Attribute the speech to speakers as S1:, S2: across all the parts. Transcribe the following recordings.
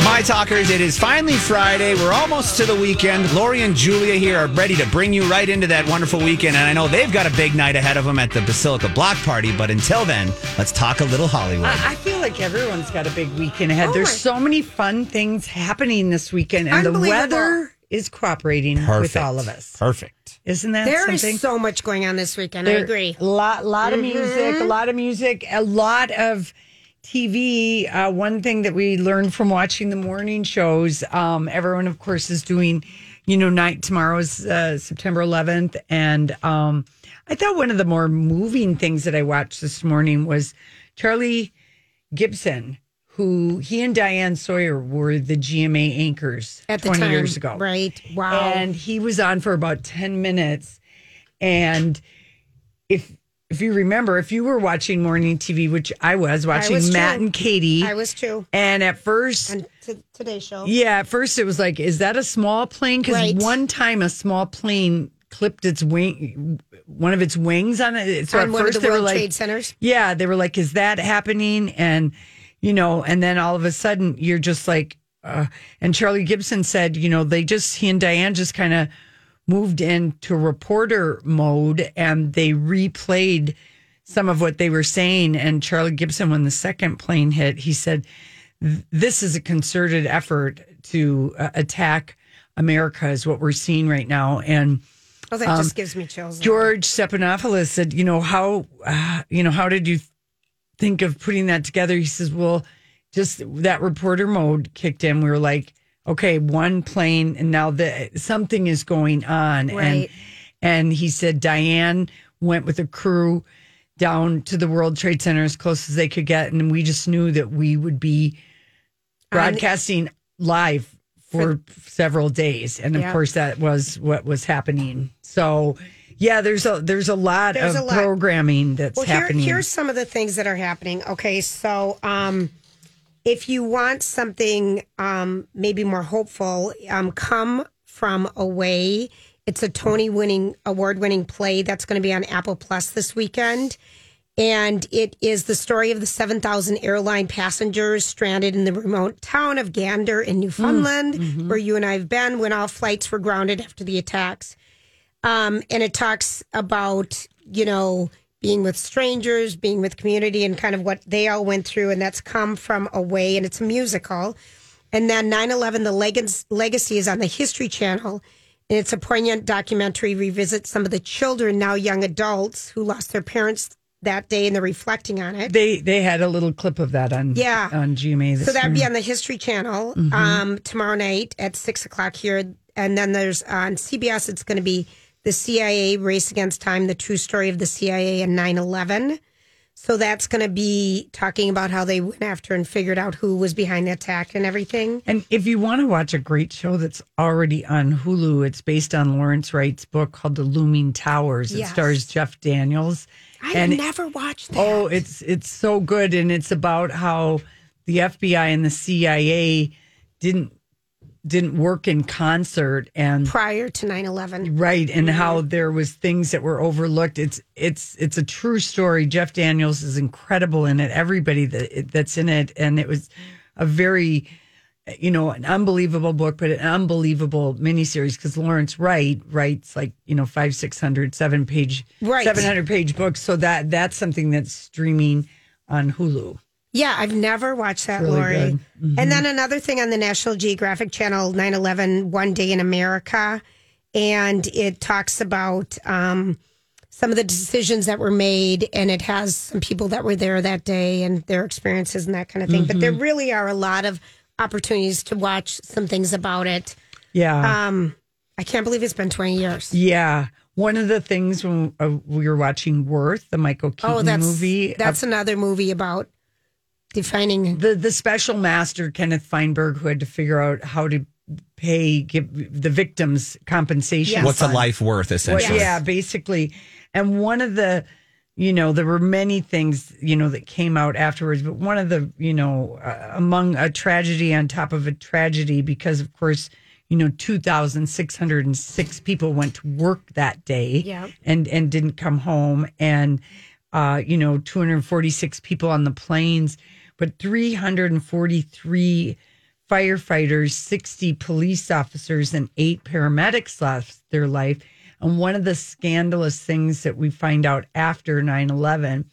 S1: My talkers, it is finally Friday. We're almost to the weekend. Lori and Julia here are ready to bring you right into that wonderful weekend. And I know they've got a big night ahead of them at the Basilica Block Party. But until then, let's talk a little Hollywood.
S2: I, I feel like everyone's got a big weekend ahead. There's
S3: my-
S2: so many fun things happening this weekend, and the weather is cooperating with all of us.
S1: Perfect.
S2: Isn't that
S3: There is
S2: something?
S3: so much going on this weekend. I
S2: There-
S3: agree.
S2: A lot, lot of
S3: Mm-hmm.
S2: music, a lot of music, a lot of TV. Uh, one thing that we learned from watching the morning shows, um, everyone, of course, is doing, you know, night tomorrow's uh, September 11th. And um, I thought one of the more moving things that I watched this morning was Charlie Gibson, who he and Diane Sawyer were the GMA anchors
S3: At the
S2: 20
S3: time,
S2: years ago.
S3: right. Wow.
S2: And he was on for about 10 minutes. And if if you remember, if you were watching morning TV, which I was watching
S3: was
S2: Matt
S3: too.
S2: and Katie,
S3: I was too.
S2: and at first,
S3: And t- today's show.
S2: yeah, at first it was like, is that a small plane? Because
S3: Right.
S2: one time a small plane clipped its wing, one of its wings on it. So
S3: on
S2: at first
S3: the
S2: they were like,
S3: Trade Centers.
S2: yeah, they were like, is that happening? And, you know, and then all of a sudden you're just like, uh, and Charlie Gibson said, you know, they just, he and Diane just kind of moved into reporter mode and they replayed some of what they were saying. And Charlie Gibson, when the second plane hit, he said, this is a concerted effort to uh, attack America, is what we're seeing right now. And,
S3: Oh, that just gives me chills.
S2: Um, George Stephanopoulos said, you know, how, uh, you know, how did you think of putting that together? He says, well, just that reporter mode kicked in. We were like, okay, one plane, and now the something is going on. And
S3: Right.
S2: and he said Diane went with a crew down to the World Trade Center as close as they could get, and we just knew that we would be broadcasting live for several days, and of
S3: Yeah.
S2: course that was what was happening. So. Yeah, there's a there's a lot
S3: There's
S2: of
S3: a lot.
S2: programming that's
S3: well, here,
S2: happening.
S3: here's some of the things that are happening. Okay, so um, if you want something um, maybe more hopeful, um, come from away. It's a Tony winning award winning play that's going to be on Apple Plus this weekend. And it is the story of the 7,000 airline passengers stranded in the remote town of Gander in Newfoundland, where you and I have been when all flights were grounded after the attacks. Um, and it talks about, you know, being with strangers, being with community, and kind of what they all went through. And that's come from away, and it's a musical. And then 9 11, the Leg- legacy is on the History Channel. And it's a poignant documentary, revisits some of the children, now young adults, who lost their parents that day, and they're reflecting on it.
S2: they they had a little clip of that on
S3: Yeah.
S2: on GMA.
S3: So that'd be on the History Channel
S2: Mm-hmm.
S3: um, tomorrow night at six o'clock here, and then there's on CBS. It's going to be the CIA Race Against Time: The True Story of the CIA and 9/11. So that's going to be talking about how they went after and figured out who was behind the attack and everything.
S2: And if you want to watch a great show that's already on Hulu, it's based on Lawrence Wright's book called The Looming Towers. It
S3: Yes.
S2: stars Jeff Daniels.
S3: I've
S2: And-
S3: never watched that.
S2: Oh, it's it's so good, and it's about how the FBI and the CIA didn't didn't work in concert, and
S3: prior to 9/11.
S2: right, and mm-hmm. how there was things that were overlooked. It's it's it's a true story. Jeff Daniels is incredible in it. Everybody that that's in it, and it was a very you know, an unbelievable book, but an unbelievable miniseries because Lawrence Wright writes like, you know, five, six hundred, seven page,
S3: Right.
S2: 700 page books. So that that's something that's streaming on Hulu.
S3: Yeah, I've never watched that,
S2: really
S3: Lori.
S2: Mm-hmm.
S3: And then another thing on the National Geographic Channel, 9 11, One Day in America. And it talks about um, some of the decisions that were made, and it has some people that were there that day and their experiences and that kind of thing. But
S2: Mm-hmm.
S3: there really are a lot of opportunities to watch some things about it.
S2: Yeah.
S3: Um, I can't believe it's been 20 years.
S2: yeah. One of the things when uh, we were watching Worth, the Michael Keaton
S3: Oh, that's
S2: movie, uh,
S3: that's another movie about defining.
S2: the the special master Kenneth Feinberg who had to figure out how to pay give the victims compensation.
S3: Yes.
S1: What's a life worth,
S2: Well,
S1: essentially?
S2: yeah, basically. And one of the, you know, there were many things, you know, that came out afterwards, but one of the, you know, uh, among a tragedy on top of a tragedy, because of course, you know, 2,606 people went to work that day
S3: Yeah.
S2: and, and didn't come home. And, uh, you know, 246 people on the planes, but 343 firefighters, 60 police officers, and eight paramedics lost their life. And one of the scandalous things that we find out after 9 11,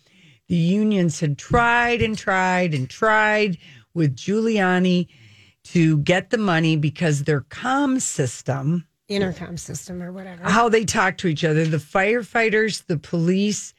S2: the unions had tried and tried and tried with Giuliani to get the money because their comm system,
S3: intercom system or whatever.
S2: how they talk to each other, the firefighters, the police,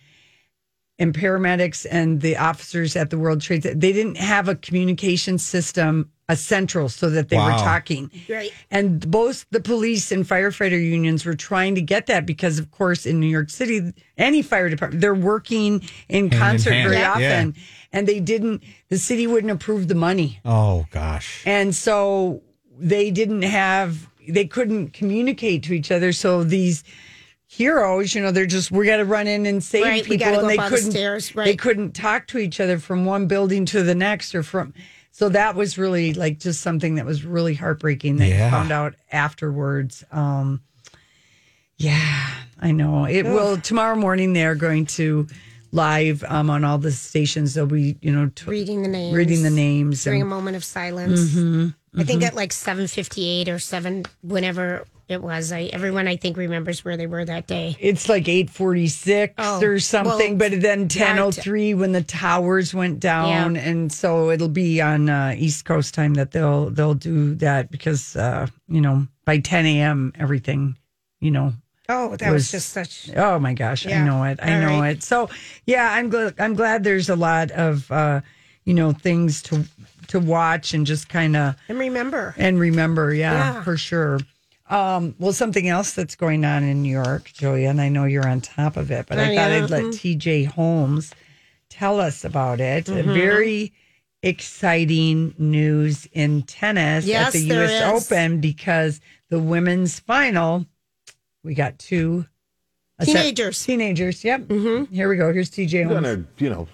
S2: and paramedics and the officers at the World Trade Center, they didn't have a communication system, a central, so that they were talking.
S3: Right.
S2: And both the police and firefighter unions were trying to get that because, of course, in New York City, any fire department, they're working in
S1: in
S2: concert
S1: hand.
S2: very
S1: Yeah.
S2: often. And they didn't, the city wouldn't approve the money.
S1: Oh gosh.
S2: And so they didn't have, they couldn't communicate to each other. So these heroes, you know, they're just, we got to run in and save
S3: Right,
S2: people. and they
S3: up all the
S2: couldn't, they couldn't talk to each other from one building to the next or from, so that was really like just something that was really heartbreaking that
S1: Yeah.
S2: found out afterwards. Um, yeah, I know. It will tomorrow morning. They're going to live um, on all the stations. They'll be, you know, t-
S3: reading the names,
S2: reading the names.
S3: during a moment of silence.
S2: Mm-hmm,
S3: I think at like seven fifty eight or seven, whenever it was. I everyone I think remembers where they were that day.
S2: it's like eight forty six
S3: Oh,
S2: or something,
S3: well,
S2: but then ten oh three when the towers went down,
S3: Yeah.
S2: and so it'll be on uh, East Coast time that they'll they'll do that because uh, you know by ten a.m. everything, you know,
S3: Oh, that
S2: Was-
S3: was, just such.
S2: Oh my gosh, I
S3: Yeah.
S2: know it. I
S3: All
S2: know
S3: right.
S2: it. So yeah, I'm glad. I'm glad there's a lot of uh, you know things to to watch and just kind of
S3: And remember,
S2: and remember. Yeah,
S3: Yeah.
S2: for sure. Um, well, something else that's going on in New York, Julia, and I know you're on top of it, but I
S3: I
S2: thought
S3: am.
S2: I'd let TJ Holmes tell us about it.
S3: Mm-hmm.
S2: Very exciting news in tennis at the
S3: there
S2: U.S.
S3: is.
S2: Open because the women's final, we got two a set-
S3: Teenagers.
S2: teenagers. Yep. Mm-hmm. Here we go. Here's TJ
S4: We're
S2: Holmes.
S4: gonna, you know,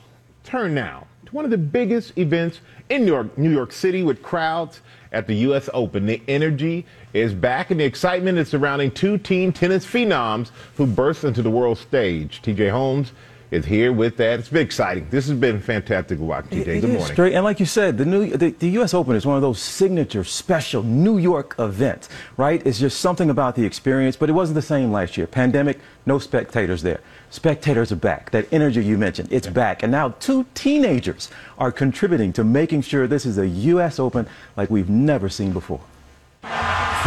S4: turn now to one of the biggest events in New York, New York City with crowds at the U.S. Open. The energy is back, and the excitement is surrounding two teen tennis phenoms who burst into the world stage. T.J. Holmes is here with that. It's been exciting. This has been fantastic to watch. T.J.
S5: It
S4: Good morning.
S5: Great. And like you said, the new the, the U.S. Open is one of those signature, special New York events, right? It's just something about the experience. But it wasn't the same last year. Pandemic, no spectators there. Spectators are back. That energy you mentioned, it's back. And now two teenagers are contributing to making sure this is a U.S. Open like we've never seen before.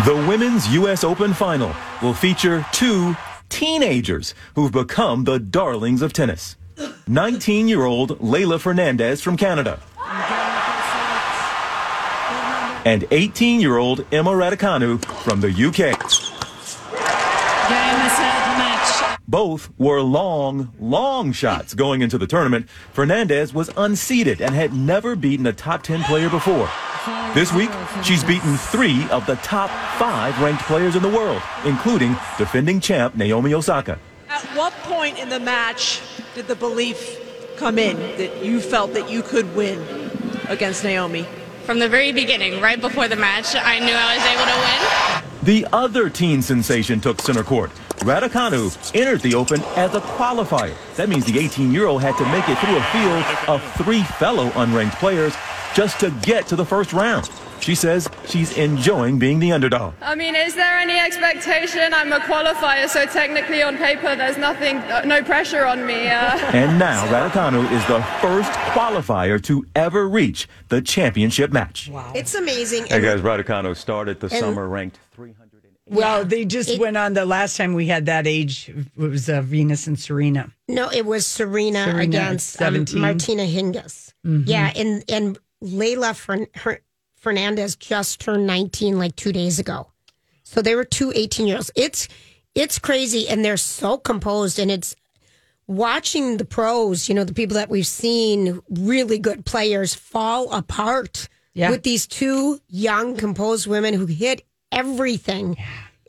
S6: The Women's U.S. Open Final will feature two teenagers who've become the darlings of tennis. 19 year old Leylah Fernandez from Canada. And 18 year old Emma Raducanu from the UK. Both were long, long shots going into the tournament. Fernandez was unseeded and had never beaten a top 10 player before. This week, she's beaten three of the top five ranked players in the world, including defending champ Naomi Osaka.
S7: At what point in the match did the belief come in that you felt that you could win against Naomi?
S8: From the very beginning, right before the match, I knew I was able to win.
S6: The other teen sensation took center court. Raducanu entered the Open as a qualifier. That means the 18-year-old had to make it through a field of three fellow unranked players just to get to the first round. She says she's enjoying being the underdog.
S9: I mean, is there any expectation? I'm a qualifier, so technically on paper, there's nothing, uh, no pressure on me. Uh,
S6: And now Raducanu is the first qualifier to ever reach the championship match. Wow.
S3: It's amazing.
S5: Hey guys, Raducanu started the
S3: And-
S5: summer ranked 300.
S2: Well, they just
S3: It-
S2: went on the last time we had that age. It was uh, Venus and Serena.
S3: No, it was Serena,
S2: Serena at
S3: against um, Martina Hingis.
S2: Mhm.
S3: Yeah, and and Leylah Fern- her, Fernandez just turned 19 like 2 days ago. So they were two 18 year olds. It's it's crazy and they're so composed and it's watching the pros, you know, the people that we've seen really good players fall apart
S2: Yeah.
S3: with these two young composed women who hit everything.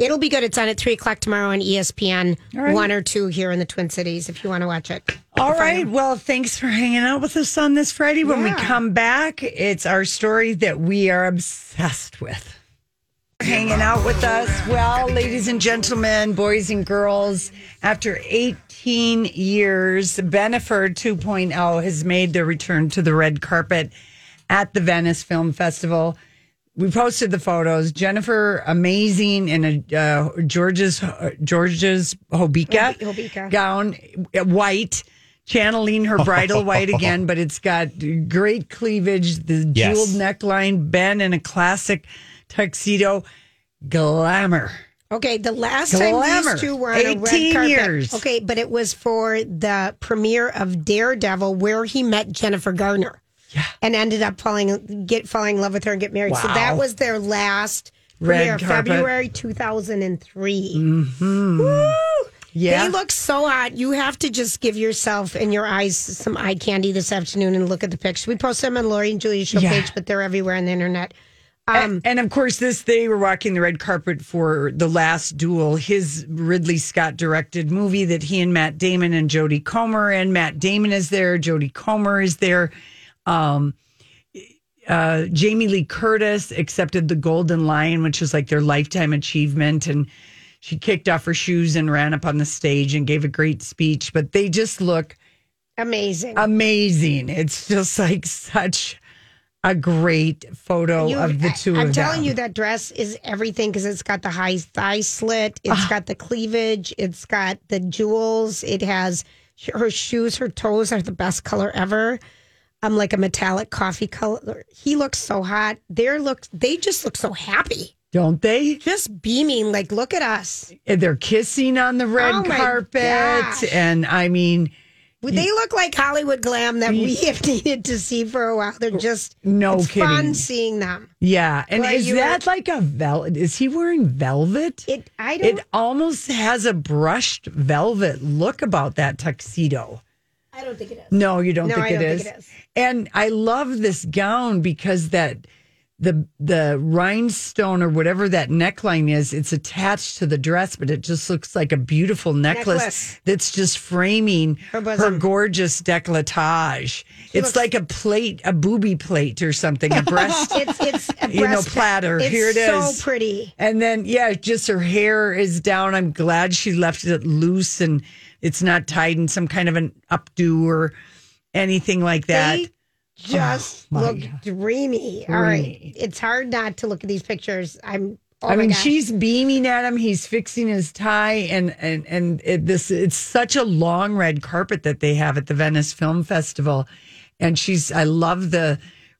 S3: It'll be good. It's on at three o'clock tomorrow on ESPN,
S2: right.
S3: one or two here in the Twin Cities if you want to watch it.
S2: All right. Well, thanks for hanging out with us on this Friday. When we come back, it's our story that we are obsessed with. Hanging out with us. Well, ladies and gentlemen, boys and girls, after 18 years, Bennifer 2.0 has made their return to the red carpet at the Venice Film Festival. We posted the photos. Jennifer, amazing in a uh, Georges Georges Hobeika,
S3: Hobeika.
S2: gown, uh, white, channeling her bridal white again, but it's got great cleavage, the
S1: Yes.
S2: jeweled neckline. Ben in a classic tuxedo, glamour.
S3: Okay, the last
S2: Glamour.
S3: time these two were on a
S2: 18
S3: red carpet.
S2: years.
S3: Okay, but it was for the premiere of Daredevil, where he met Jennifer Garner.
S2: Yeah.
S3: And ended up falling get falling in love with her and get married. So that was their last
S2: Red
S3: premiere,
S2: carpet.
S3: February two thousand and three.
S2: Hmm. Yeah.
S3: They look so hot. You have to just give yourself and your eyes some eye candy this afternoon and look at the pictures. We post them on Lori and Julia's show
S2: Yeah.
S3: page, but they're everywhere on the internet.
S2: Um, and of course, this they were walking the red carpet for the last duel, his Ridley Scott directed movie that he and Matt Damon and Jodie Comer and Matt Damon is there, Jodie Comer is there. Um, uh, Jamie Lee Curtis accepted the Golden Lion, which is like their lifetime achievement, and she kicked off her shoes and ran up on the stage and gave a great speech. But they just look
S3: Amazing.
S2: amazing. It's just like such a great photo
S3: You-
S2: of the two
S3: I'm telling
S2: them.
S3: you that dress is everything because it's got the high thigh slit, It's
S2: Ah.
S3: got the cleavage, it's got the jewels, it has her shoes, her toes are the best color ever. I'm like a metallic coffee color. He looks so hot. They're look they just look so happy.
S2: don't they?
S3: Just beaming, like, look at us.
S2: And They're kissing on the red
S3: Oh
S2: carpet.
S3: gosh.
S2: And I mean,
S3: They look like Hollywood glam that we have needed to see for a while. They're just
S2: No
S3: it's
S2: kidding.
S3: fun seeing them.
S2: yeah. And
S3: Well,
S2: is that like a velvet? Is he wearing velvet?
S3: It I don't
S2: It almost has a brushed velvet look about that tuxedo.
S3: I don't think it is.
S2: No, you don't
S3: No,
S2: think,
S3: I
S2: it,
S3: don't
S2: is?
S3: think it is.
S2: And I love this gown because that the the rhinestone or whatever that neckline is, it's attached to the dress, but it just looks like a beautiful necklace,
S3: Necklace.
S2: that's just framing
S3: Her
S2: her, gorgeous decolletage. it's
S3: looks-
S2: like a plate, a booby plate or something, a breast.
S3: It's it's a
S2: You know,
S3: breast-
S2: platter.
S3: It's
S2: Here it
S3: so
S2: is.
S3: pretty.
S2: And then, yeah, just her hair is down. I'm glad she left it loose and it's not tied in some kind of an updo or anything like that.
S3: They just
S2: Oh,
S3: look
S2: God.
S3: dreamy. All right, it's hard not to look at these pictures. I'm. Oh
S2: I mean,
S3: gosh.
S2: she's beaming at him. He's fixing his tie, and and and it, this it's such a long red carpet that they have at the Venice Film Festival, and she's. I love the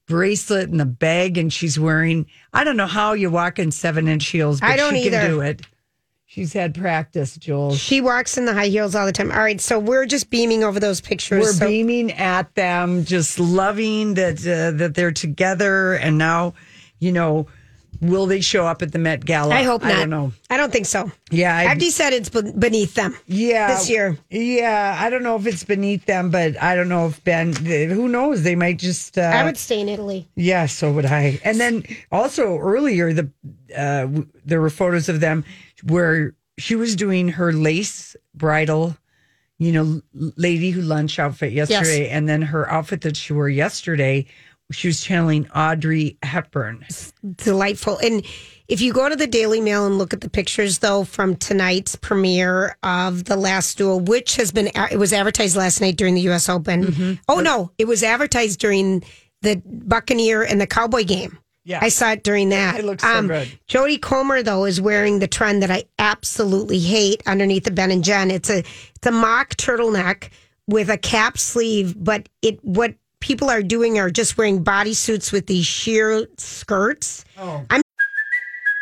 S2: bracelet and the bag, and she's wearing. I don't know how you walk in seven inch heels, but
S3: I don't
S2: she
S3: either.
S2: can do it. She's had practice, Jules.
S3: She walks in the high heels all the time. All right, so we're just beaming over those pictures.
S2: We're
S3: so
S2: beaming at them, just loving that uh, that they're together, and now, you know, will they show up at the Met Gala?
S3: I hope not.
S2: I don't know.
S3: I don't think so.
S2: Yeah, I-
S3: I've decided it's beneath them.
S2: Yeah,
S3: this year.
S2: Yeah, I don't know if it's beneath them, but I don't know if Ben. Who knows? They might just. Uh,
S3: I would stay in Italy.
S2: Yeah, so would I. And then also earlier, the uh, there were photos of them where she was doing her lace bridal, you know, lady who lunch outfit yesterday, and then her outfit that she wore yesterday, she was channeling Audrey Hepburn.
S3: delightful. And if you go to the Daily Mail and look at the pictures, though, from tonight's premiere of The Last Duel, which has been, it was advertised last night during the U.S. Open.
S2: Mm-hmm.
S3: Oh, no, it was advertised during the Buccaneer and the Cowboy game.
S2: Yeah.
S3: I saw it during that. Um,
S2: It looks so good.
S3: Jodie Comer though is wearing the trend that I absolutely hate underneath the Ben and Jen. It's a it's a mock turtleneck with a cap sleeve, but it what people are doing are just wearing bodysuits with these sheer skirts.
S2: Oh.
S3: I'm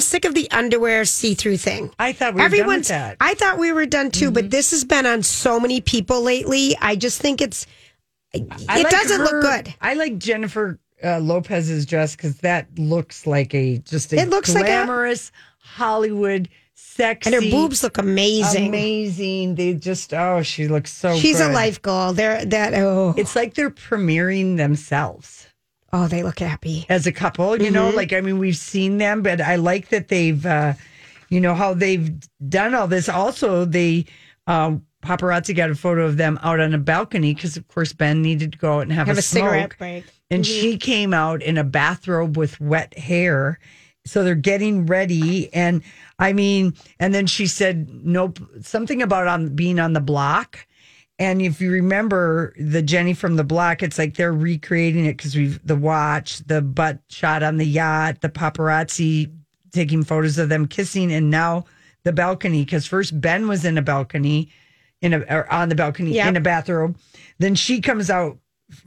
S3: Sick of the underwear see-through thing.
S2: I thought we were done with that.
S3: I thought we were done too, but this has been on so many people lately. I just think it's it
S2: like
S3: doesn't
S2: her-
S3: look good.
S2: I like Jennifer uh, Lopez's dress because that looks like a just a
S3: It looks like a-
S2: glamorous Hollywood sexy,
S3: And her boobs look amazing.
S2: Amazing. They just oh, she looks so.
S3: She's a life goal. They're that oh
S2: It's like they're premiering themselves
S3: oh they look happy.
S2: as a couple. You know,
S3: Mhm.
S2: like I mean, we've seen them, but I like that they've, uh, you know, how they've done all this. Also, they. Um, Paparazzi got a photo of them out on a balcony because, of course, Ben needed to go out and have,
S3: Have
S2: a,
S3: a cigarette
S2: smoke.
S3: break.
S2: And
S3: Mhm.
S2: she came out in a bathrobe with wet hair. So they're getting ready. And I mean, and then she said, nope, something about on being on the block. And if you remember the Jenny from the block, it's like they're recreating it because we've the watch, the butt shot on the yacht, the paparazzi taking photos of them kissing, and now the balcony. Because first Ben was in a balcony, in a or on the balcony
S3: Yep.
S2: in a bathrobe. Then she comes out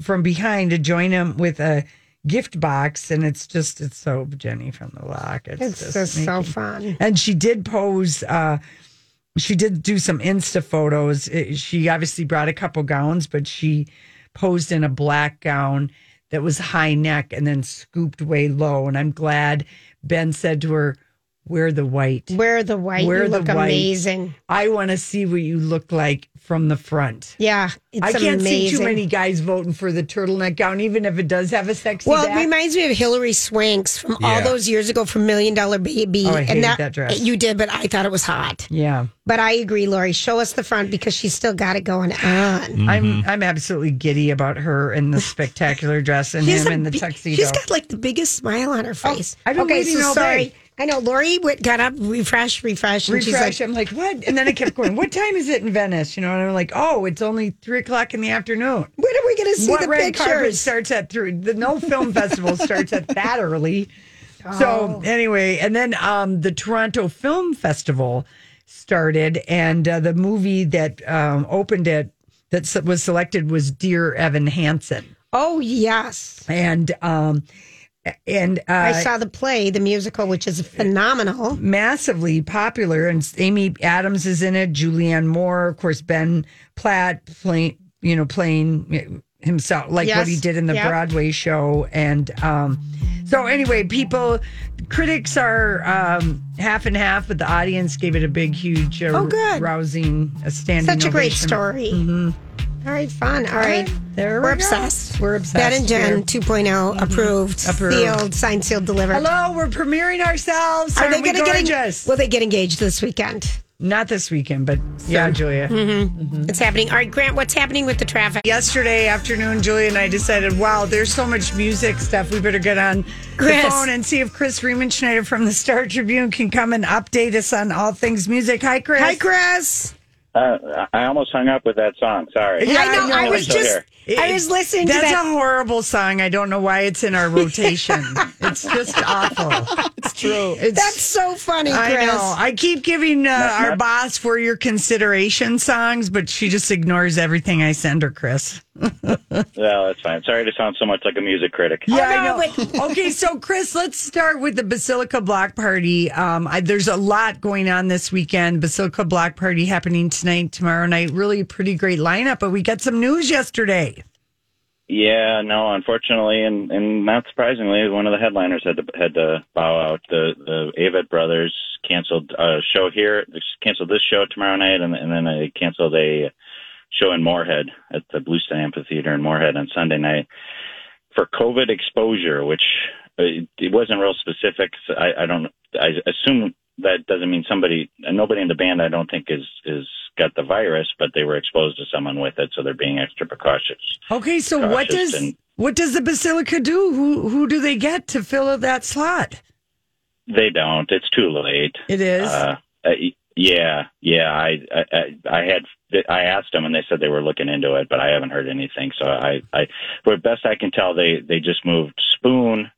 S2: from behind to join him with a gift box, and it's just it's so Jenny from the block. It's,
S3: It's
S2: just,
S3: just so fun.
S2: and she did pose. uh She did do some Insta photos. She obviously brought a couple gowns, but she posed in a black gown that was high neck and then scooped way low. And I'm glad Ben said to her, "Wear the white.
S3: Wear the white.
S2: Wear
S3: you
S2: the
S3: look
S2: white.
S3: amazing.
S2: I want to see what you look like from the front."
S3: Yeah, it's
S2: I can't see too many guys voting for the turtleneck gown, even if it does have a sexy
S3: Well,
S2: back.
S3: it reminds me of Hilary Swank's from all those years ago from Million Dollar Baby.
S2: Oh, I hated that dress.
S3: You did, but I thought it was hot.
S2: yeah.
S3: But I agree, Lori. Show us the front because she's still got it going on. Mm-hmm.
S2: I'm I'm absolutely giddy about her in the spectacular dress and him
S3: a
S2: in the tuxedo.
S3: She's got like the biggest smile on her oh, face.
S2: I've been
S3: okay,
S2: waiting
S3: so
S2: all
S3: sorry.
S2: day.
S3: I know Lori went, got up, refresh, refresh, and
S2: refresh.
S3: she's like,
S2: I'm like, what? And then I kept going, what time is it in Venice? You know, and I'm like, oh, it's only three o'clock in the afternoon.
S3: when are we going to see
S2: what
S3: the
S2: red carpet
S3: pictures?
S2: starts at three? The no film festival starts at that early. So
S3: Oh.
S2: anyway, and then um, the Toronto Film Festival started, and uh, the movie that um, opened it that was selected was Dear Evan Hansen,
S3: Oh yes,
S2: and um, and uh,
S3: I saw the play, the musical, which is phenomenal.
S2: massively popular. And Amy Adams is in it, Julianne Moore, of course, Ben Platt playing, you know, playing himself like what he did in the
S3: Yep.
S2: Broadway show. And um, so, anyway, people, critics are um, half and half, but the audience gave it a big, huge, uh,
S3: Oh, good.
S2: rousing, a standing
S3: Such a great
S2: ovation.
S3: story.
S2: Mhm.
S3: All right, fun. All right,
S2: There
S3: we're
S2: we go.
S3: obsessed.
S2: We're obsessed.
S3: Ben and Jen
S2: We're-
S3: 2.0 approved,
S2: Approved.
S3: sealed, signed, sealed, delivered.
S2: Hello, we're premiering ourselves.
S3: Are they going to get
S2: gorgeous?
S3: Will they get engaged this weekend?
S2: Not this weekend, but yeah, Julia.
S3: Mm-hmm. It's happening. All right, Grant, what's happening with the traffic?
S2: Yesterday afternoon, Julia and I decided, wow, there's so much music stuff. We better get on
S3: Chris.
S2: the phone and see if Chris Riemenschneider from the Star Tribune can come and update us on all things music. Hi, Chris.
S3: Hi, Chris.
S10: Uh, I almost hung up with that song. Sorry.
S2: Yeah,
S3: I know. I was just,
S10: here.
S3: I was listening to
S2: That's
S3: that.
S2: a horrible song. I don't know why it's in our rotation. it's just awful.
S3: it's
S1: true.
S3: That's so funny, Chris.
S2: I know. I keep giving uh, our boss for your consideration songs, but she just ignores everything I send her, Chris.
S10: Well, that's fine. Sorry to sound so much like a music critic.
S2: Yeah, I know. okay, so Chris, let's start with the Basilica Block Party. Um, I, there's a lot going on this weekend. Basilica Block Party happening tonight, tomorrow night. Really pretty great lineup, but we got some news yesterday.
S10: Yeah, no, unfortunately, and, and not surprisingly, one of the headliners had to had to bow out. The the Avett brothers canceled a show here, canceled this show tomorrow night, and, and then they canceled a show in Moorhead at the Bluestem Amphitheater in Moorhead on Sunday night for COVID exposure, which uh, it wasn't real specific. So I, I don't. I assume that doesn't mean somebody. Nobody in the band, I don't think, is is got the virus, but they were exposed to someone with it, so they're being extra precautious.
S2: Okay, so what does
S10: and-
S2: what does the Basilica do? Who who do they get to fill that slot?
S10: They don't. It's too late.
S2: It is?
S10: Uh, uh, yeah, yeah. I, I, I I had I asked them, and they said they were looking into it, but I haven't heard anything. So I, I, for best I can tell, they they just moved Spoon,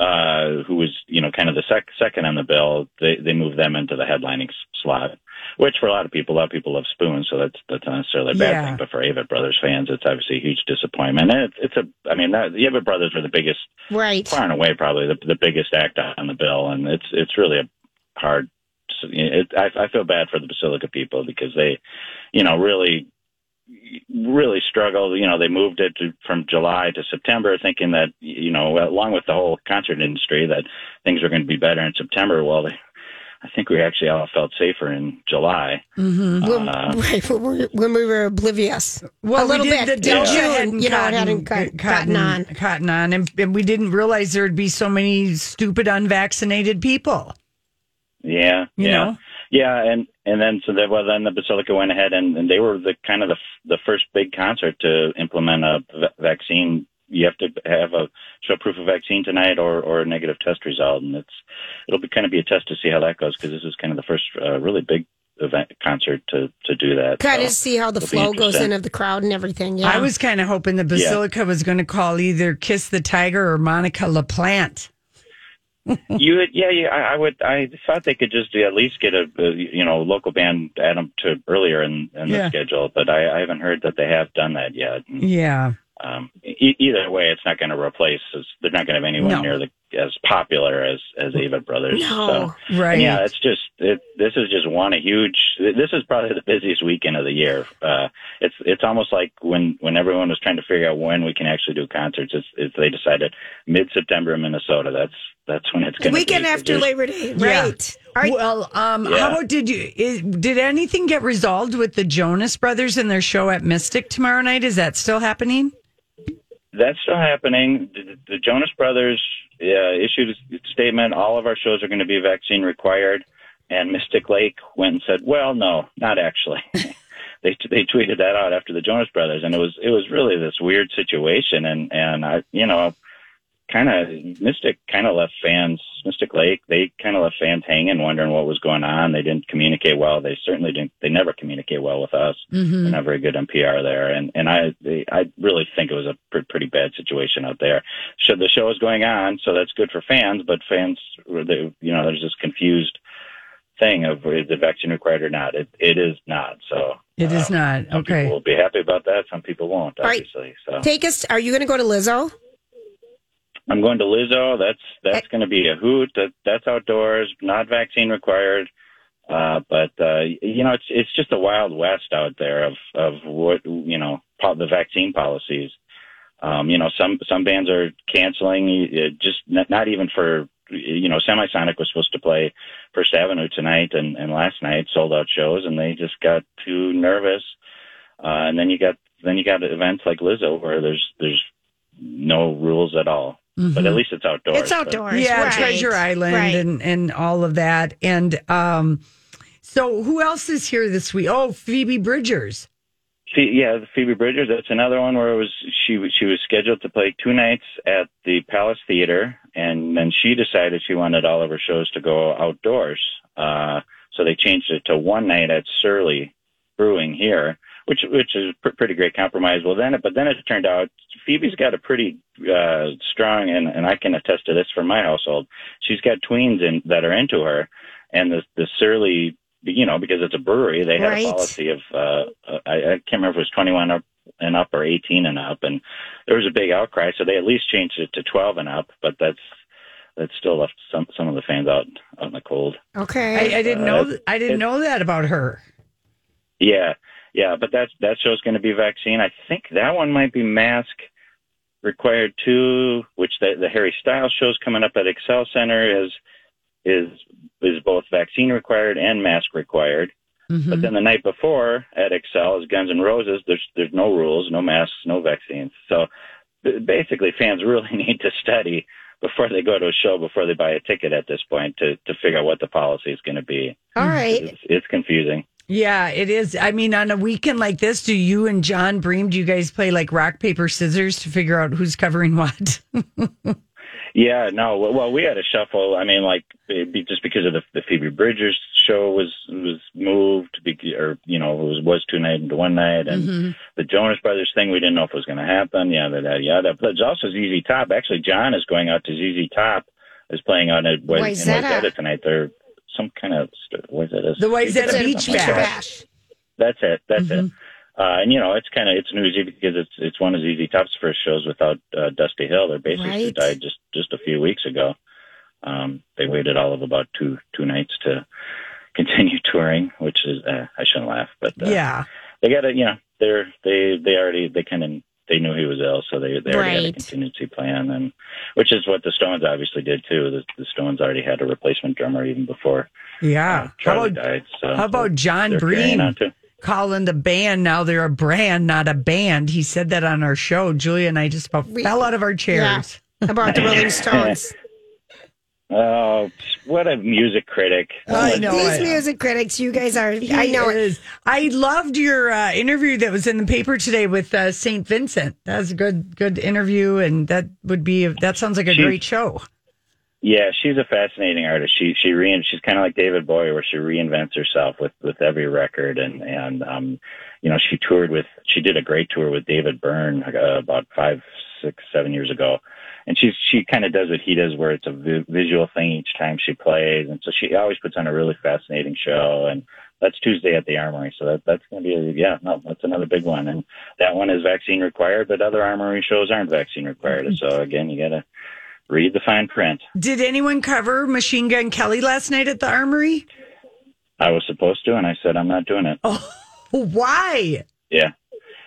S10: uh, who was you know kind of the sec- second on the bill. They they moved them into the headlining slot, which for a lot of people, a lot of people love Spoon, so that's that's not necessarily a bad
S2: Yeah.
S10: thing. But for Avett Brothers fans, it's obviously a huge disappointment. And it's it's a I mean that, the Avett Brothers are the biggest
S3: Right.
S10: far and away probably the, the biggest act on the bill, and it's it's really a hard. It, I, I feel bad for the Basilica people because they, you know, really, really struggled. You know, they moved it to, from July to September, thinking that you know, along with the whole concert industry, that things were going to be better in September. Well, they, I think we actually all felt safer in July.
S3: Mm-hmm. When,
S10: Uh,
S3: right, when we- when we were oblivious.
S2: Well,
S3: a little
S2: we did
S3: bit.
S2: the
S3: till
S2: Delta
S3: June,
S2: hadn't
S3: you know, it
S2: cotton-
S3: hadn't got, gotten on.
S2: cotton on, and, and we didn't realize there'd be so many stupid unvaccinated people.
S10: Yeah,
S2: You
S10: yeah,
S2: know?
S10: Yeah, and and then so that well then the Basilica went ahead and, and they were the kind of the f- the first big concert to implement a v- vaccine. You have to have a show proof of vaccine tonight or or a negative test result, and it's it'll be kind of be a test to see how that goes because this is kind of the first uh, really big event concert to to do that.
S3: Kind
S10: So
S3: of see how the flow goes in of the crowd and everything. Yeah.
S2: I was kind of hoping the Basilica was going to call either Kiss the Tiger or Monica LaPlante.
S10: you would, yeah, yeah. I, I would. I thought they could just at least get a, a you know local band add them to earlier in, in
S2: Yeah.
S10: the schedule, but I, I haven't heard that they have done that yet.
S2: Yeah.
S10: Um, e- either way, it's not going to replace. They're not going to have anyone
S2: No.
S10: near the as popular as as Avett Brothers.
S2: No.
S10: so,
S2: Right.
S10: yeah, it's just it, this is just one a huge. This is probably the busiest weekend of the year. Uh, it's it's almost like when when everyone was trying to figure out when we can actually do concerts. It's, it's they decided mid September in Minnesota. That's that's when it's going to be
S3: weekend
S10: be.
S3: after Labor Day.
S2: Yeah.
S3: Right. All right.
S2: Well, um,
S10: Yeah.
S2: how did you is, did anything get resolved with the Jonas Brothers and their show at Mystic tomorrow night? Is that still happening?
S10: That's still happening. The, the Jonas Brothers uh, issued a statement. All of our shows are going to be vaccine required. And Mystic Lake went and said, "Well, no, not actually." they they tweeted that out after the Jonas Brothers, and it was it was really this weird situation. And and I you know kind of Mystic kind of left fans Mystic Lake they kind of left fans hanging, wondering what was going on. They didn't communicate well. They certainly didn't. They never communicate well with us.
S2: Mhm.
S10: They're not very good on PR there, and and I they, I really think it was a pre- pretty bad situation out there. So the show is going on, so that's good for fans, but fans, they, you know, there's this confused thing of is the vaccine required or not. It it is not. So
S2: It is not. Okay.
S10: we'll be happy about that. Some people won't,
S3: All right.
S10: obviously. So
S3: Take us. Are you going to go to Lizzo?
S10: I'm going to Lizzo. That's that's going to be a hoot. That that's outdoors, not vaccine required. Uh, but uh, you know, it's it's just a wild west out there of of what you know po- the vaccine policies. Um, you know, some some bands are canceling. uh, Just not, not even for you know, Semisonic was supposed to play First Avenue tonight and and last night sold out shows, and they just got too nervous. Uh, and then you got then you got events like Lizzo where there's there's no rules at all. But at least it's outdoors.
S3: It's
S10: But-
S3: outdoors.
S2: yeah,
S3: right.
S2: Treasure Island
S3: Right.
S2: and and all of that. And um, so who else is here this week? Oh, Phoebe Bridgers.
S10: Phe- yeah, Phoebe Bridgers. That's another one where it was she was- she was scheduled to play two nights at the Palace Theater, and then she decided she wanted all of her shows to go outdoors. Uh, so they changed it to one night at Surly Brewing here, which which is a pr- pretty great compromise. Well, then, but then it turned out Phoebe's got a pretty uh, strong, and and I can attest to this from my household. She's got tweens in that are into her, and the the surly, you know, because it's a brewery, they had
S3: Right.
S10: a policy of uh, uh, I, I can't remember if it was 21 up and up or 18 and up, and there was a big outcry, so they at least changed it to 12 and up, but that's that still left some some of the fans out out in the cold.
S3: Okay.
S2: I, I didn't
S10: Uh,
S2: know. th- I didn't
S10: it-
S2: know that about her.
S10: Yeah, yeah, but that's that show's going to be vaccine. I think that one might be mask required too. Which the, the Harry Styles show's coming up at Xcel Center is is is both vaccine required and mask required. Mm-hmm. But then the night before at Xcel is Guns N' Roses. There's there's no rules, no masks, no vaccines. So basically, fans really need to study before they go to a show, before they buy a ticket at this point to to figure out what the policy is going to be.
S3: All right.
S10: It's, it's confusing.
S2: Yeah, it is. I mean, on a weekend like this, do you and Jon Bream, do you guys play like rock, paper, scissors to figure out who's covering what?
S10: Yeah, no. Well, well, we had a shuffle. I mean, like be just because of the, the Phoebe Bridgers show was was moved, bec- or you know, it was was two night into one night, and
S3: Mhm.
S10: the Jonas Brothers thing we didn't know if it was going to happen. Yada yada yada. But it's also ZZ Top. Actually, Jon is going out to ZZ Top. Is playing out at Wai- in
S3: Wayzata.
S10: Wayzata tonight. They're some kind of Wayzata.
S2: The Wayzata Beach
S10: that.
S2: Bash.
S10: That's it. That's it. Uh, and you know, it's kind of it's newsy because it's it's one of ZZ Top's first shows without uh, Dusty Hill. Their bassist who
S3: Right.
S10: died just just a few weeks ago. Um, they waited all of about two two nights to continue touring, which is uh, I shouldn't laugh, but uh,
S2: yeah.
S10: they got to you know they're they they already they kind of they knew he was ill, so they they already had a contingency plan, and which is what the Stones obviously did too. The, the Stones already had a replacement drummer even before
S2: Yeah. Uh, how
S10: Charlie
S2: about,
S10: died. So
S2: how about Jon
S10: they're
S2: Bream calling the band now they're a brand, not a band? He said that on our show. Julia and I just about
S3: We-
S2: fell out of our chairs.
S3: About the Rolling Stones.
S10: Oh, what a music critic!
S2: I know
S3: These
S2: it.
S3: music critics, you guys are. I
S2: He
S3: know it.
S2: is. I loved your uh, interview that was in the paper today with uh, Saint Vincent. That was a good, good interview, and that would be that sounds like a
S10: She-
S2: great show.
S10: Yeah, she's a fascinating artist. She she re she's kind of like David Bowie, where she reinvents herself with with every record, and and um, you know, she toured with she did a great tour with David Byrne uh, about five, six, seven years ago, and she's she kind of does what he does, where it's a vi- visual thing each time she plays, and so she always puts on a really fascinating show, and that's Tuesday at the Armory, so that that's going to be a, yeah, no, that's another big one, and that one is vaccine required, but other Armory shows aren't vaccine required, so again, you got to read the fine print.
S2: Did anyone cover Machine Gun Kelly last night at the Armory?
S10: I was supposed to, and I said I'm not doing it.
S2: Oh, why?
S10: Yeah,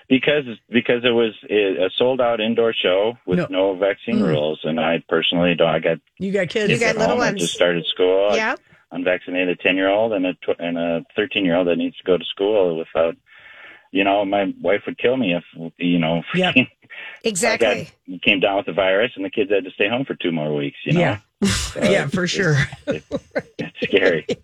S10: because because it was a sold out indoor show with
S2: No.
S10: no, vaccine
S2: Mm.
S10: rules, and I personally don't. I got
S2: You got kids.
S3: You got
S10: at
S3: little
S10: home. I
S3: ones.
S10: just started school. I-
S3: Yeah.
S10: unvaccinated ten year old and a tw- and a thirteen year old that needs to go to school without. You know, my wife would kill me if you know.
S2: Yep.
S3: Exactly.
S10: Got, came down with the virus, and the kids had to stay home for two more weeks. You know,
S2: Yeah. yeah, for sure.
S10: it's scary.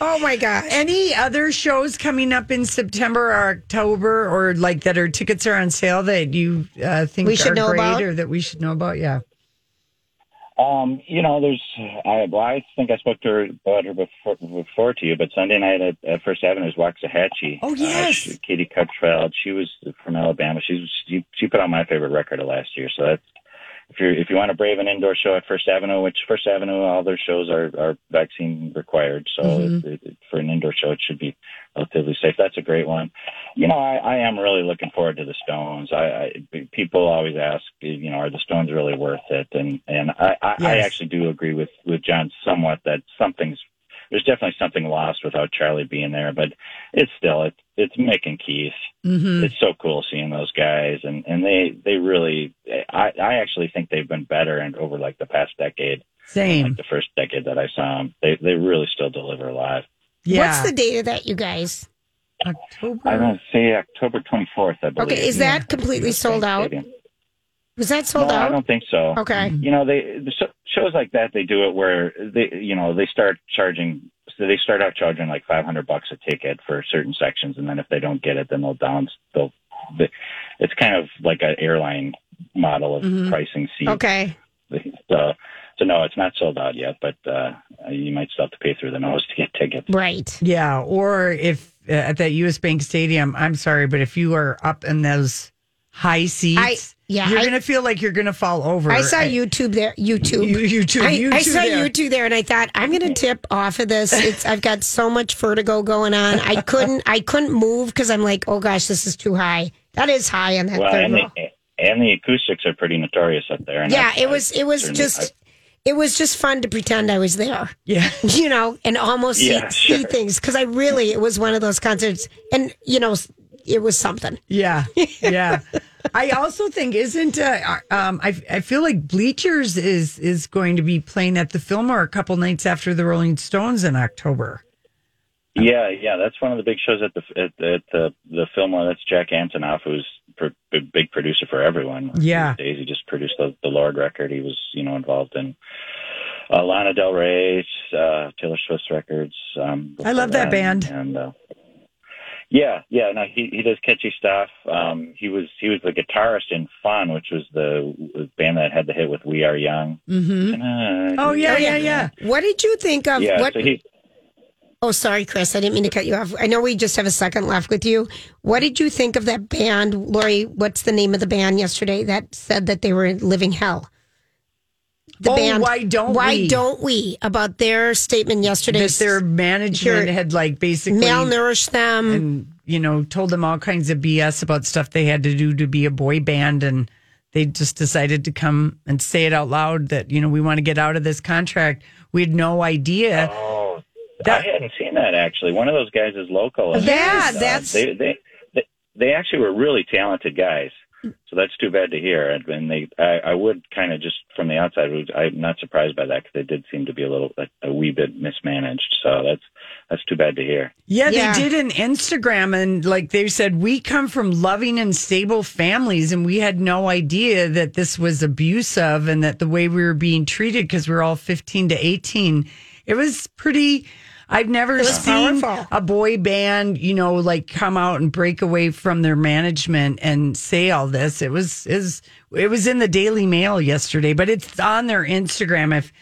S3: Oh my gosh.
S2: Any other shows coming up in September or October, or like that are tickets are on sale that you uh, think
S3: We should
S2: are
S3: know
S2: great
S3: about?
S2: or that we should know about? Yeah.
S10: Um, you know, there's, I, well, I think I spoke to her about her before, before to you, but Sunday night at, at First Avenue is Waxahatchee.
S2: Oh, yes.
S10: Uh, she, Katie Crutchfield, she was from Alabama. She's, she, she put out my favorite record of last year. So that's, if you if you want to brave an indoor show at First Avenue, which First Avenue, all their shows are, are vaccine required. So
S2: Mhm.
S10: it, it, for an indoor show, it should be relatively safe. That's a great one. You know, I, I am really looking forward to the Stones. I, I people always ask, you know, are the Stones really worth it? And and I, I, I actually do agree with with Jon somewhat that something's there's definitely something lost without Charlie being there, but it's still it's it's Mick and Keith.
S2: Mm-hmm.
S10: It's so cool seeing those guys, and and they they really I I actually think they've been better and over like the past decade,
S2: Same.
S10: like the first decade that I saw them. They they really still deliver live.
S2: Yeah.
S3: What's the date of that, you guys?
S2: October?
S10: I don't say October 24th, I believe.
S3: Okay, is that completely sold out?
S10: Stadium.
S3: Was that sold
S10: no, I don't think so.
S3: Okay.
S10: You know, they the shows like that they do it where they you know they start charging. So they start out charging like 500 bucks a ticket for certain sections, and then if they don't get it, then they'll down. They'll. They, it's kind of like an airline model of
S3: Mhm.
S10: pricing seats.
S3: Okay.
S10: So, so no, it's not sold out yet, but uh, you might still have to pay through the nose to get tickets.
S3: Right.
S2: Yeah, or if if uh, at that U.S. Bank Stadium, I'm sorry, but if you are up in those high seats,
S3: I- yeah,
S2: you're
S3: I-
S2: gonna feel like you're gonna fall over.
S3: I saw U2 there. U2.
S2: You- U2,
S3: I, I saw
S2: there.
S3: U2 there, and I thought I'm going to tip off of this. It's I've got so much vertigo going on. I couldn't. I couldn't move because I'm like, oh gosh, this is too high. That is high on that
S10: Well,
S3: third
S10: and
S3: row.
S10: the, and the acoustics are pretty notorious up there. And
S3: Yeah,
S10: I-
S3: it was. It was
S10: certainly-
S3: just. It was just fun to pretend I was there.
S2: Yeah,
S3: you know, and almost
S10: Yeah,
S3: see, see things because I really it was one of those concerts, and you know, it was something.
S2: Yeah, yeah. I also think isn't uh, um, I I feel like Bleachers is is going to be playing at the Fillmore a couple nights after the Rolling Stones in October.
S10: Yeah, yeah, that's one of the big shows at the at, at the the Fillmore. That's Jack Antonoff, who's pr- a big producer for everyone.
S2: Yeah.
S10: these days he just produced the, the Lorde record. He was you know involved in uh, Lana Del Rey's, uh, Taylor Swift's records. Um,
S2: I love that
S10: before
S2: band.
S10: and uh, yeah, yeah, no, he he does catchy stuff. Um, he was he was the guitarist in Fun, which was the band that had the hit with We Are Young.
S2: Mm-hmm. Oh yeah, yeah, yeah.
S3: What did you think of
S10: yeah,
S3: what?
S10: so he
S3: Oh, sorry, Chris. I didn't mean to cut you off. I know we just have a second left with you. What did you think of that band, Lori? What's the name of the band yesterday that said that they were living hell? The
S2: Oh, Why Don't
S3: Why
S2: We?
S3: don't we? About their statement yesterday.
S2: That their management had like basically
S3: malnourished them.
S2: and you know told them all kinds of BS about stuff they had to do to be a boy band, and they just decided to come and say it out loud that you know we want to get out of this contract. We had no idea.
S10: Oh, I hadn't seen that actually. One of those guys is local.
S3: Yeah,
S10: uh,
S3: that's-
S10: they, they they they actually were really talented guys. So that's too bad to hear. And- And they, I, I would kind of just from the outside, I'm not surprised by that because they did seem to be a little, a, a wee bit mismanaged. So that's that's too bad to hear.
S2: Yeah,
S3: Yeah.
S2: they did an Instagram and like they said, we come from loving and stable families, and we had no idea that this was abusive and that the way we were being treated because we are all 15 to 18. It was pretty. I've never seen
S3: powerful.
S2: a boy band, you know, like come out and break away from their management and say all this. It was is it was in the Daily Mail yesterday, but it's on their Instagram. If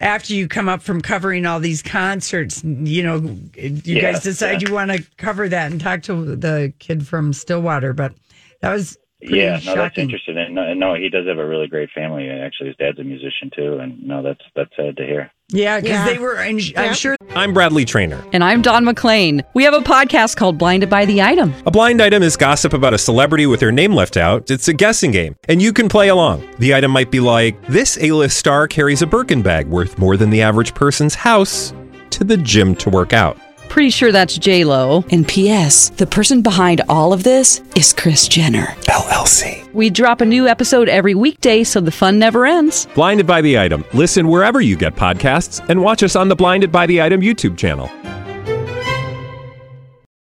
S2: after you come up from covering all these concerts, you know, you
S10: Yeah,
S2: guys decide
S10: yeah.
S2: you want to cover that and talk to the kid from Stillwater, but that was pretty
S10: yeah, no, that's interesting. And no, no, he does have a really great family. Actually, his dad's a musician too. And no, that's that's sad to hear.
S2: Yeah, because
S3: Yeah.
S2: they were. I'm
S3: Yeah.
S2: sure
S11: I'm Bradley Trainer.
S12: And I'm Don McClain. We have a podcast called Blinded by the Item.
S11: A blind item is gossip about a celebrity with their name left out. It's a guessing game, and you can play along. The item might be like this: A-list star carries a Birkin bag worth more than the average person's house to the gym to work out.
S12: Pretty sure that's J Lo.
S13: And P.S. The person behind all of this is Kris Jenner.
S11: LLC.
S12: We drop a new episode every weekday, so the fun never ends.
S11: Blinded by the item. Listen wherever you get podcasts, and watch us on the Blinded by the Item YouTube channel.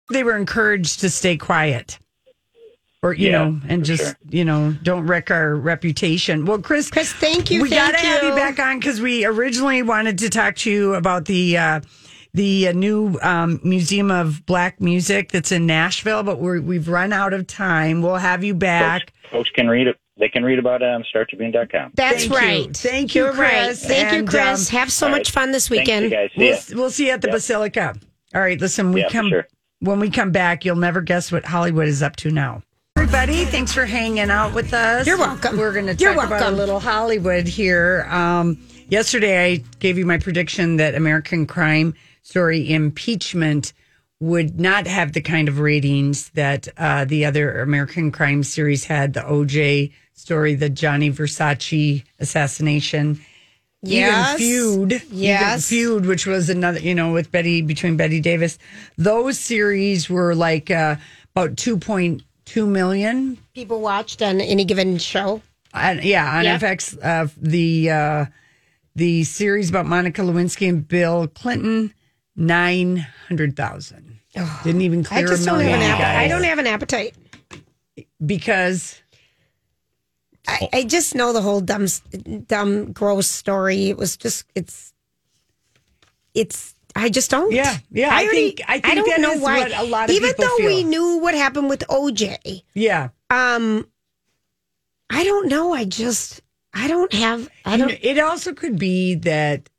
S2: they were encouraged to stay quiet. Or you
S10: Yeah,
S2: know, and just
S10: sure.
S2: you know, don't wreck our reputation. Well, Chris,
S3: Chris, thank you.
S2: we
S3: thank
S2: got to have
S3: you.
S2: you back on because we originally wanted to talk to you about the uh, the uh, new um, Museum of Black Music that's in Nashville, but we're, we've run out of time. We'll have you back.
S10: Folks can read it. They can read about it on StarTribune.com.
S3: That's
S2: Thank you.
S3: right.
S2: Thank you,
S3: You're right.
S2: Chris.
S3: Thank you, Chris.
S2: um,
S3: have so much
S10: right.
S3: fun this
S10: Thanks, you
S3: weekend.
S10: guys. See
S2: We'll,
S10: ya.
S2: we'll see you at the
S10: Yep.
S2: Basilica. All right, listen, we
S10: Yeah,
S2: come
S10: sure.
S2: when we come back, you'll never guess what Hollywood is up to now. Everybody, thanks for hanging out with us.
S3: You're welcome.
S2: We're going to
S3: You're
S2: talk about a little Hollywood here. Um, yesterday, I gave you my prediction that American Crime Story Impeachment would not have the kind of ratings that uh, the other American crime series had. The OJ story, the Gianni Versace assassination.
S3: Yes.
S2: Even feud,
S3: Yes.
S2: even feud, which was another, you know, with Betty between Bette Davis. Those series were like uh, about two point two million.
S3: People watched on any given show.
S2: And yeah, on
S3: Yeah.
S2: FX, uh, the uh, the series about Monica Lewinsky and Bill Clinton, nine hundred thousand. Didn't even
S3: I
S2: clear
S3: just
S2: a
S3: don't
S2: million.
S3: have an
S2: you
S3: appetite. I don't have an appetite.
S2: because
S3: I, I just know the whole dumb, dumb, gross story. It was just it's, it's. I just don't.
S2: Yeah, yeah, I think- I think
S3: don't
S2: that
S3: know why.
S2: what a lot of
S3: Even though we knew what happened with OJ,
S2: yeah,
S3: um, I don't know. I just I don't have. I don't.
S2: know, it also could be that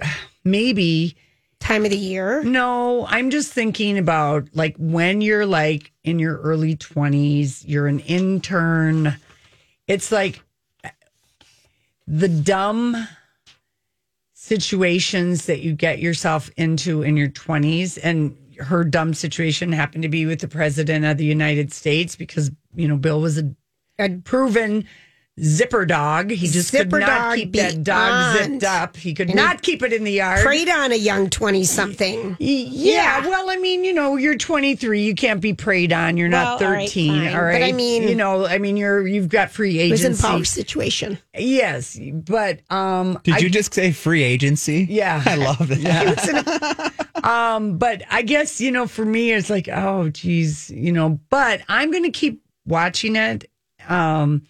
S2: maybe
S3: time of the year.
S2: No, I'm just thinking about like when you're like in your early 20s, you're an intern. It's like the dumb situations that you get yourself into in your 20s and her dumb situation happened to be with the president of the United States because you know Bill was a, a proven zipper dog. He just
S3: Zipper
S2: could not
S3: dog
S2: keep that dog
S3: beyond.
S2: zipped up. He could
S3: And he
S2: not keep it in the yard.
S3: Preyed on a young 20 something.
S2: Yeah, well, I mean, you know, you're 23. You can't be preyed on. You're not
S3: Well, all right,
S2: 13. All
S3: fine.
S2: right,
S3: But I mean-
S2: you know, I mean, you're you've got free
S3: It was
S2: agency.
S3: in power situation.
S2: Yes, but um,
S1: Did
S2: I-
S1: you just say free agency?
S2: Yeah.
S1: I love that.
S2: um, but I guess you know, for me, it's like, oh, geez, you know. But I'm going to keep watching it. Um,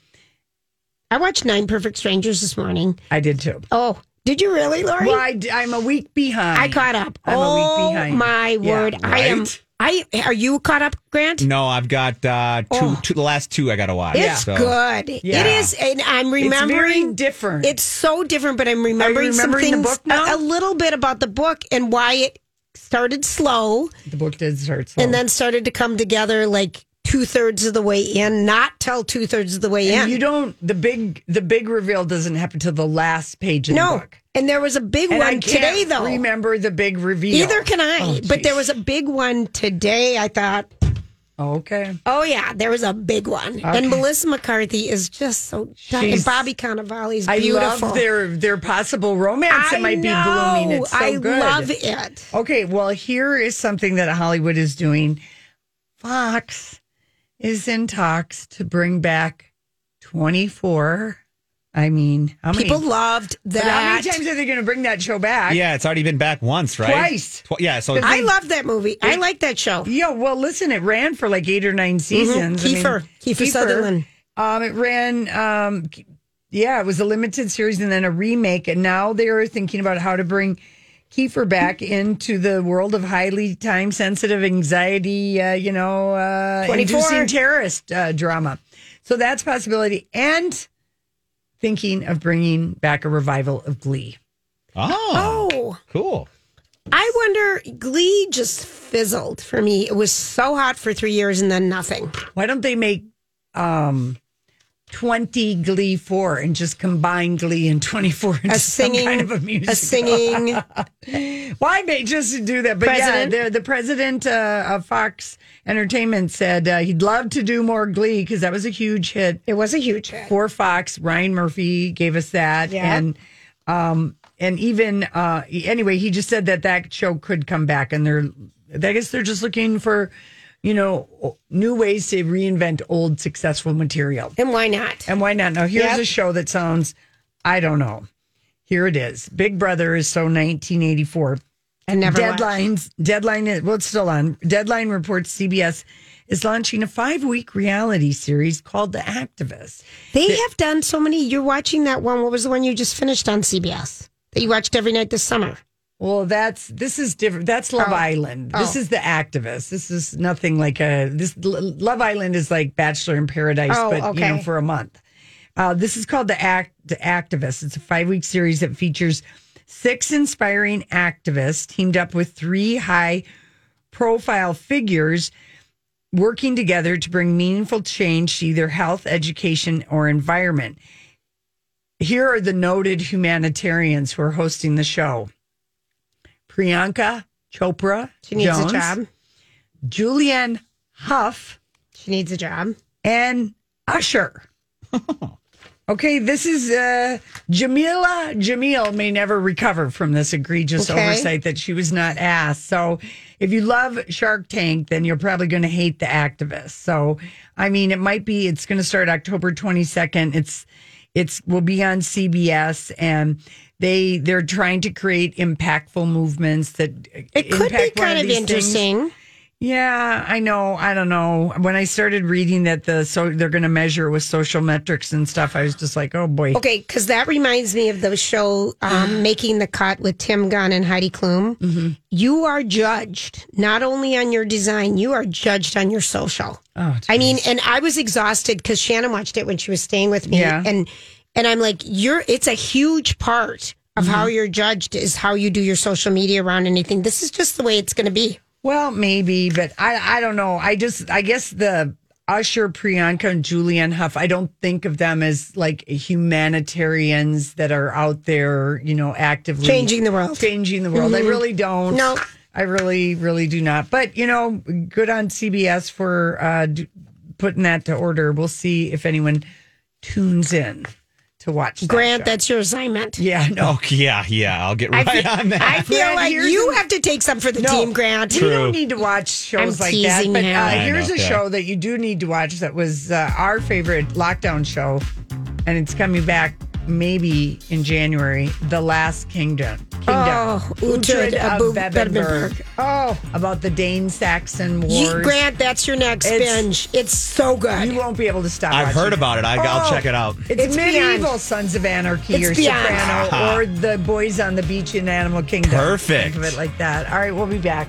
S3: I watched Nine Perfect Strangers this morning.
S2: I did too.
S3: Oh, did you really, Lori?
S2: Well, I, am a week behind.
S3: I caught up.
S2: I'm
S3: oh,
S2: a week behind.
S3: my
S2: Yeah.
S3: word. I am. I Are you caught up, Grant?
S1: No, I've got uh, two,
S3: Oh.
S1: two. The last two I got to watch.
S3: It's
S1: so.
S3: good.
S2: Yeah.
S3: It is, and I'm remembering.
S2: very different.
S3: It's so different, but I'm remembering, some
S2: remembering the
S3: things,
S2: book now?
S3: A, a little bit about the book and why it started slow
S2: The book did start slow.
S3: and then started to come together like two thirds of the way in, not till two thirds of the way
S2: And
S3: in.
S2: you don't. The big the big reveal doesn't happen till the last page of the
S3: no,
S2: book.
S3: and there was a big
S2: And
S3: one today, though.
S2: Remember the big reveal?
S3: Either can I,
S2: Oh,
S3: but there was a big one today. I thought, oh,
S2: Okay.
S3: oh yeah, there was a big one,
S2: Okay.
S3: and Melissa McCarthy is just so.
S2: She's-
S3: and Bobby Cannavale is
S2: I love their their possible romance that
S3: I
S2: might be blooming. It's so
S3: I
S2: good.
S3: love it.
S2: Okay, well, here is something that Hollywood is doing. Fox is in talks to bring back 24. I mean, how many
S3: People loved
S2: But How many times are they going to bring that show back?
S1: Yeah, it's already been back once, right?
S2: Twice.
S1: Tw- yeah, so
S3: I love that movie. I like that show.
S2: Yeah, well, listen, it ran for like eight or nine seasons. I mean,
S3: Mm-hmm. Kiefer. Kiefer Sutherland.
S2: Um, it ran. Um, yeah, it was a limited series and then a remake, and now they're thinking about how to bring Kiefer back into the world of highly time sensitive anxiety. Uh, you know, uh,
S3: 24.
S2: inducing terrorist uh, drama. So that's a possibility, and thinking of bringing back a revival of Glee.
S1: oh,
S3: Oh,
S1: cool.
S3: I wonder. Glee just fizzled for me. It was so hot for three years and then nothing.
S2: Why don't they make um 20 Glee 4 and just combine Glee and 24 into
S3: A
S2: some
S3: singing,
S2: kind of a
S3: music.
S2: a,
S3: singing.
S2: Why may just do that? But
S3: President?
S2: yeah, the, the president uh, of Fox Entertainment said uh, he'd love to do more Glee because that was a huge hit
S3: It was a huge hit.
S2: for Fox. Ryan Murphy gave us that,
S3: Yeah.
S2: and um, and even uh, anyway, he just said that that show could come back, and they're I guess they're just looking for you know new ways to reinvent old successful material.
S3: And why not?
S2: And why not? Now, here's
S3: Yep.
S2: a show that sounds, I don't know. Here it is. Big Brother is so 1984.
S3: And never watched.
S2: Deadlines. Deadline is well, it's still on. Deadline reports CBS is launching a five week reality series called The Activist.
S3: They have done so many. You're watching that one. What was the one you just finished on CBS that you watched every night this summer?
S2: Well, that's this is different. That's Love
S3: Oh.
S2: Island. This
S3: Oh.
S2: is The Activist. This is nothing like a this. Love Island is like Bachelor in Paradise,
S3: Oh,
S2: but you know for a month. Uh, this is called the Act the Activist. It's a five week series that features six inspiring activists teamed up with three high profile figures working together to bring meaningful change to either health, education, or environment. Here are the noted humanitarians who are hosting the show. Priyanka Chopra
S3: She needs
S2: Jones,
S3: a job.
S2: Julianne Hough,
S3: She needs a job.
S2: and Usher. okay, this is uh, Jameela Jamil may never recover from this egregious
S3: Okay.
S2: oversight that she was not asked. So, if you love Shark Tank, then you're probably going to hate the activists. So, I mean, it might be. It's going to start October 22nd. It's it's will be on CBS and. They they're trying to create impactful movements that
S3: It could be kind of interesting.
S2: yeah, I know. I don't know. When I started reading that the so they're going to measure with social metrics and stuff, I was just like, oh boy.
S3: Okay, because that reminds me of the show um, Making the Cut with Tim Gunn and Heidi Klum.
S2: Mm-hmm.
S3: You are judged not only on your design, you are judged on your social.
S2: Oh,
S3: I mean, and I was exhausted because Shannon watched it when she was staying with me,
S2: Yeah.
S3: and and I'm like, you're. It's a huge part of how
S2: Mm-hmm.
S3: you're judged is how you do your social media around anything. This is just the way it's going to be.
S2: Well, maybe, but I I don't know. I just I guess the Usher, Priyanka, and Julianne Hough. I don't think of them as like humanitarians that are out there, you know, actively
S3: Changing the world.
S2: Changing the world. I
S3: Mhm.
S2: really don't.
S3: No.
S2: I really, really do not. But you know, good on CBS for uh, d- putting that to order. We'll see if anyone tunes in to watch. that
S3: Grant,
S2: show.
S3: that's your assignment.
S2: yeah, no.
S1: Yeah, yeah. I'll get right
S3: feel,
S1: on that.
S3: I feel
S2: Grant,
S3: like you
S2: an-
S3: have to take some for the
S2: No,
S3: team, Grant.
S2: We don't need to watch shows
S3: I'm
S2: like that. But uh, here's
S1: know,
S2: a
S1: okay.
S2: show that you do need to watch that was uh, our favorite lockdown show, and it's coming back maybe in January. The Last Kingdom. Kingdom.
S3: Oh, Uhtred
S2: Uhtred of Bebbanburg.
S3: Bebbanburg.
S2: Oh, about the Dane Saxon
S3: You,
S2: wars.
S3: Grant, that's your next
S2: It's-
S3: binge. It's so good.
S2: you won't be able to stop.
S1: I've
S2: watching
S1: heard about it. I, I'll
S2: Oh,
S1: check it out.
S2: It's,
S3: It's
S2: medieval
S3: beyond.
S2: Sons of Anarchy
S3: It's
S2: or
S3: beyond.
S2: Soprano or the Boys on the Beach in Animal Kingdom.
S1: Perfect.
S2: Think of it like that. All right, we'll be back.